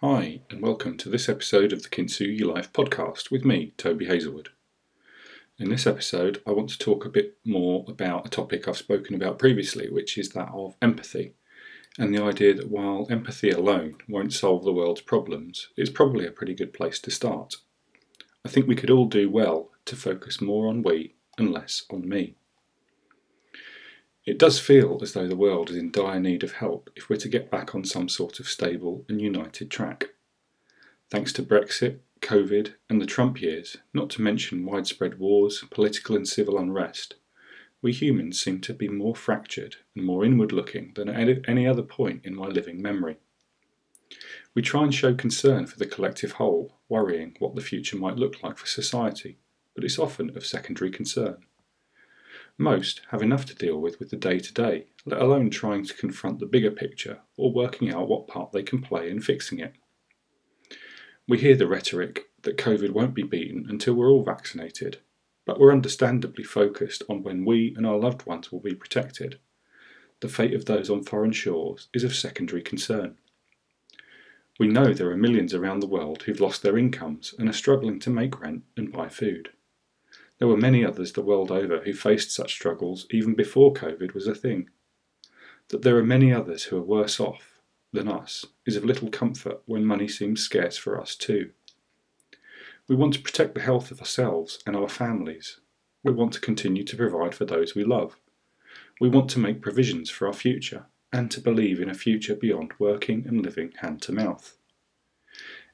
Hi, and welcome to this episode of the Kintsugi Life podcast with me, Toby Hazelwood. In this episode, I want to talk a bit more about a topic I've spoken about previously, which is that of empathy, and the idea that while empathy alone won't solve the world's problems, it's probably a pretty good place to start. I think we could all do well to focus more on we and less on me. It does feel as though the world is in dire need of help if we're to get back on some sort of stable and united track. Thanks to Brexit, Covid, and the Trump years, not to mention widespread wars, political and civil unrest, we humans seem to be more fractured and more inward looking than at any other point in my living memory. We try and show concern for the collective whole, worrying what the future might look like for society, but it's often of secondary concern. Most have enough to deal with with the day to day, let alone trying to confront the bigger picture or working out what part they can play in fixing it. We hear the rhetoric that COVID won't be beaten until we're all vaccinated, but we're understandably focused on when we and our loved ones will be protected. The fate of those on foreign shores is of secondary concern. We know there are millions around the world who've lost their incomes and are struggling to make rent and buy food. There were many others the world over who faced such struggles even before COVID was a thing. That there are many others who are worse off than us is of little comfort when money seems scarce for us too. We want to protect the health of ourselves and our families. We want to continue to provide for those we love. We want to make provisions for our future and to believe in a future beyond working and living hand to mouth.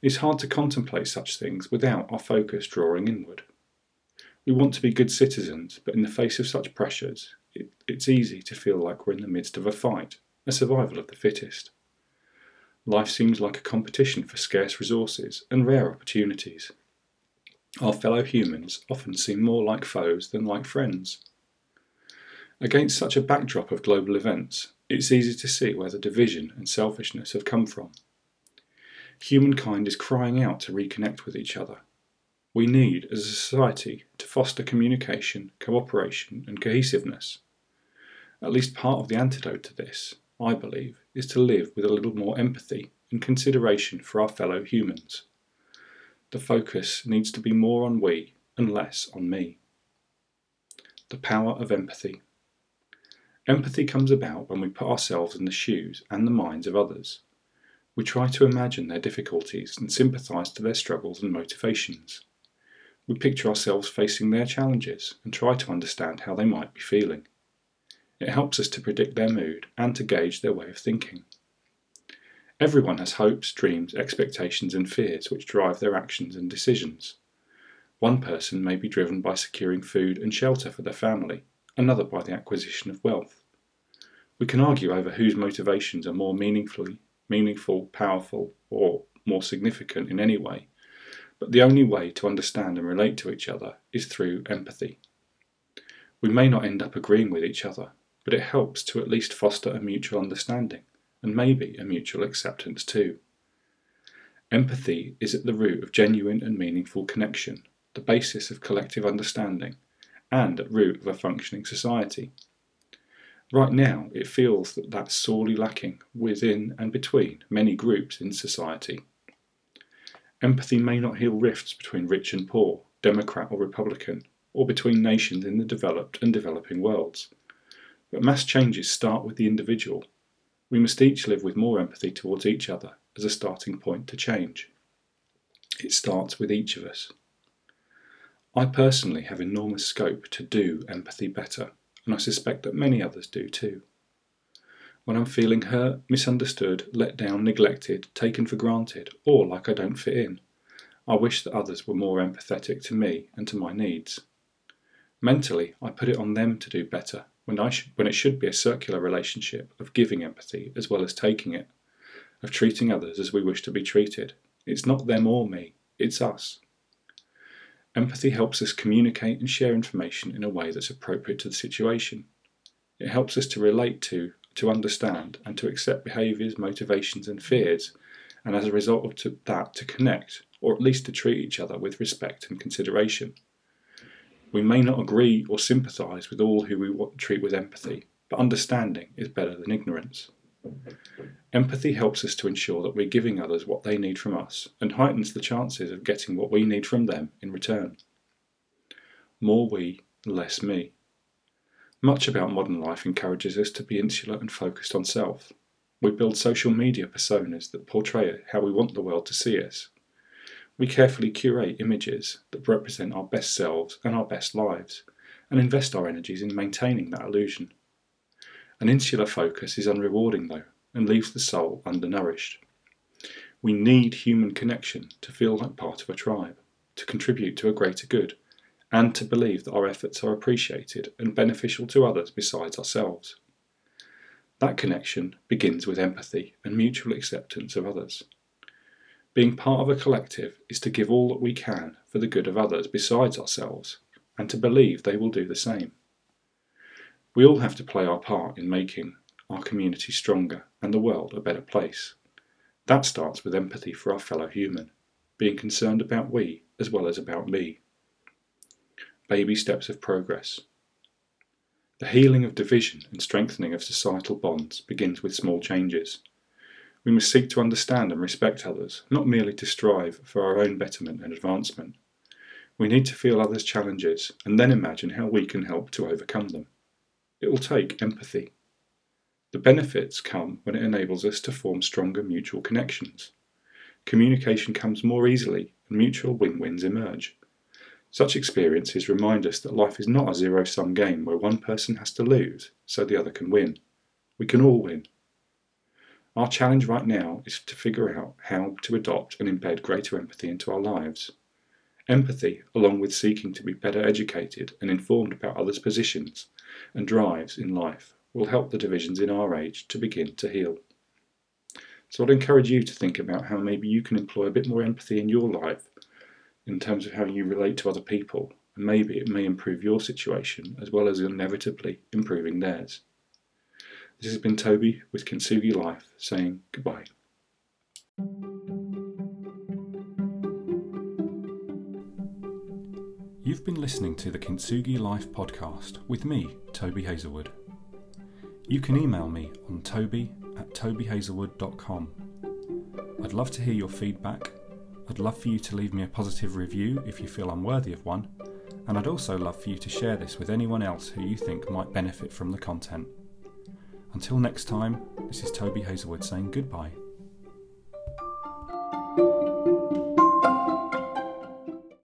It's hard to contemplate such things without our focus drawing inward. We want to be good citizens, but in the face of such pressures, it, it's easy to feel like we're in the midst of a fight, a survival of the fittest. Life seems like a competition for scarce resources and rare opportunities. Our fellow humans often seem more like foes than like friends. Against such a backdrop of global events, it's easy to see where the division and selfishness have come from. Humankind is crying out to reconnect with each other, we need as a society to foster communication, cooperation, and cohesiveness. At least part of the antidote to this, I believe, is to live with a little more empathy and consideration for our fellow humans. The focus needs to be more on we and less on me. The power of empathy. Empathy comes about when we put ourselves in the shoes and the minds of others. We try to imagine their difficulties and sympathise to their struggles and motivations. We picture ourselves facing their challenges and try to understand how they might be feeling. It helps us to predict their mood and to gauge their way of thinking. Everyone has hopes, dreams, expectations, and fears which drive their actions and decisions. One person may be driven by securing food and shelter for their family, another by the acquisition of wealth. We can argue over whose motivations are more meaningfully, meaningful, powerful, or more significant in any way, but the only way to understand and relate to each other is through empathy. We may not end up agreeing with each other, but it helps to at least foster a mutual understanding, and maybe a mutual acceptance too. Empathy is at the root of genuine and meaningful connection, the basis of collective understanding, and at root of a functioning society. Right now, it feels that that's sorely lacking within and between many groups in society. Empathy may not heal rifts between rich and poor, Democrat or Republican, or between nations in the developed and developing worlds. But mass changes start with the individual. We must each live with more empathy towards each other as a starting point to change. It starts with each of us. I personally have enormous scope to do empathy better, and I suspect that many others do too. When I'm feeling hurt, misunderstood, let down, neglected, taken for granted, or like I don't fit in, I wish that others were more empathetic to me and to my needs. Mentally, I put it on them to do better when, I should, when it should be a circular relationship of giving empathy as well as taking it, of treating others as we wish to be treated. It's not them or me, it's us. Empathy helps us communicate and share information in a way that's appropriate to the situation. It helps us to relate to, to understand, and to accept behaviours, motivations, and fears, and as a result of that, to connect, or at least to treat each other with respect and consideration. We may not agree or sympathise with all who we treat with empathy, but understanding is better than ignorance. Empathy helps us to ensure that we're giving others what they need from us and heightens the chances of getting what we need from them in return. More we, less me. Much about modern life encourages us to be insular and focused on self. We build social media personas that portray how we want the world to see us. We carefully curate images that represent our best selves and our best lives, and invest our energies in maintaining that illusion. An insular focus is unrewarding, though, and leaves the soul undernourished. We need human connection to feel like part of a tribe, to contribute to a greater good, and to believe that our efforts are appreciated and beneficial to others besides ourselves. That connection begins with empathy and mutual acceptance of others. Being part of a collective is to give all that we can for the good of others besides ourselves, and to believe they will do the same. We all have to play our part in making our community stronger and the world a better place. That starts with empathy for our fellow human, being concerned about we as well as about me. Baby steps of progress. The healing of division and strengthening of societal bonds begins with small changes. We must seek to understand and respect others, not merely to strive for our own betterment and advancement. We need to feel others' challenges and then imagine how we can help to overcome them. It will take empathy. The benefits come when it enables us to form stronger mutual connections. Communication comes more easily and mutual win wins emerge. Such experiences remind us that life is not a zero sum game where one person has to lose so the other can win. We can all win. Our challenge right now is to figure out how to adopt and embed greater empathy into our lives. Empathy, along with seeking to be better educated and informed about others' positions and drives in life, will help the divisions in our age to begin to heal. So I'd encourage you to think about how maybe you can employ a bit more empathy in your life in terms of how you relate to other people, and maybe it may improve your situation as well as inevitably improving theirs. This has been Toby with Kintsugi Life saying goodbye. You've been listening to the Kintsugi Life podcast with me, Toby Hazelwood. You can email me on toby at tobyhazelwood.com. I'd love to hear your feedback. I'd love for you to leave me a positive review if you feel I'm worthy of one, and I'd also love for you to share this with anyone else who you think might benefit from the content. Until next time, this is Toby Hazelwood saying goodbye.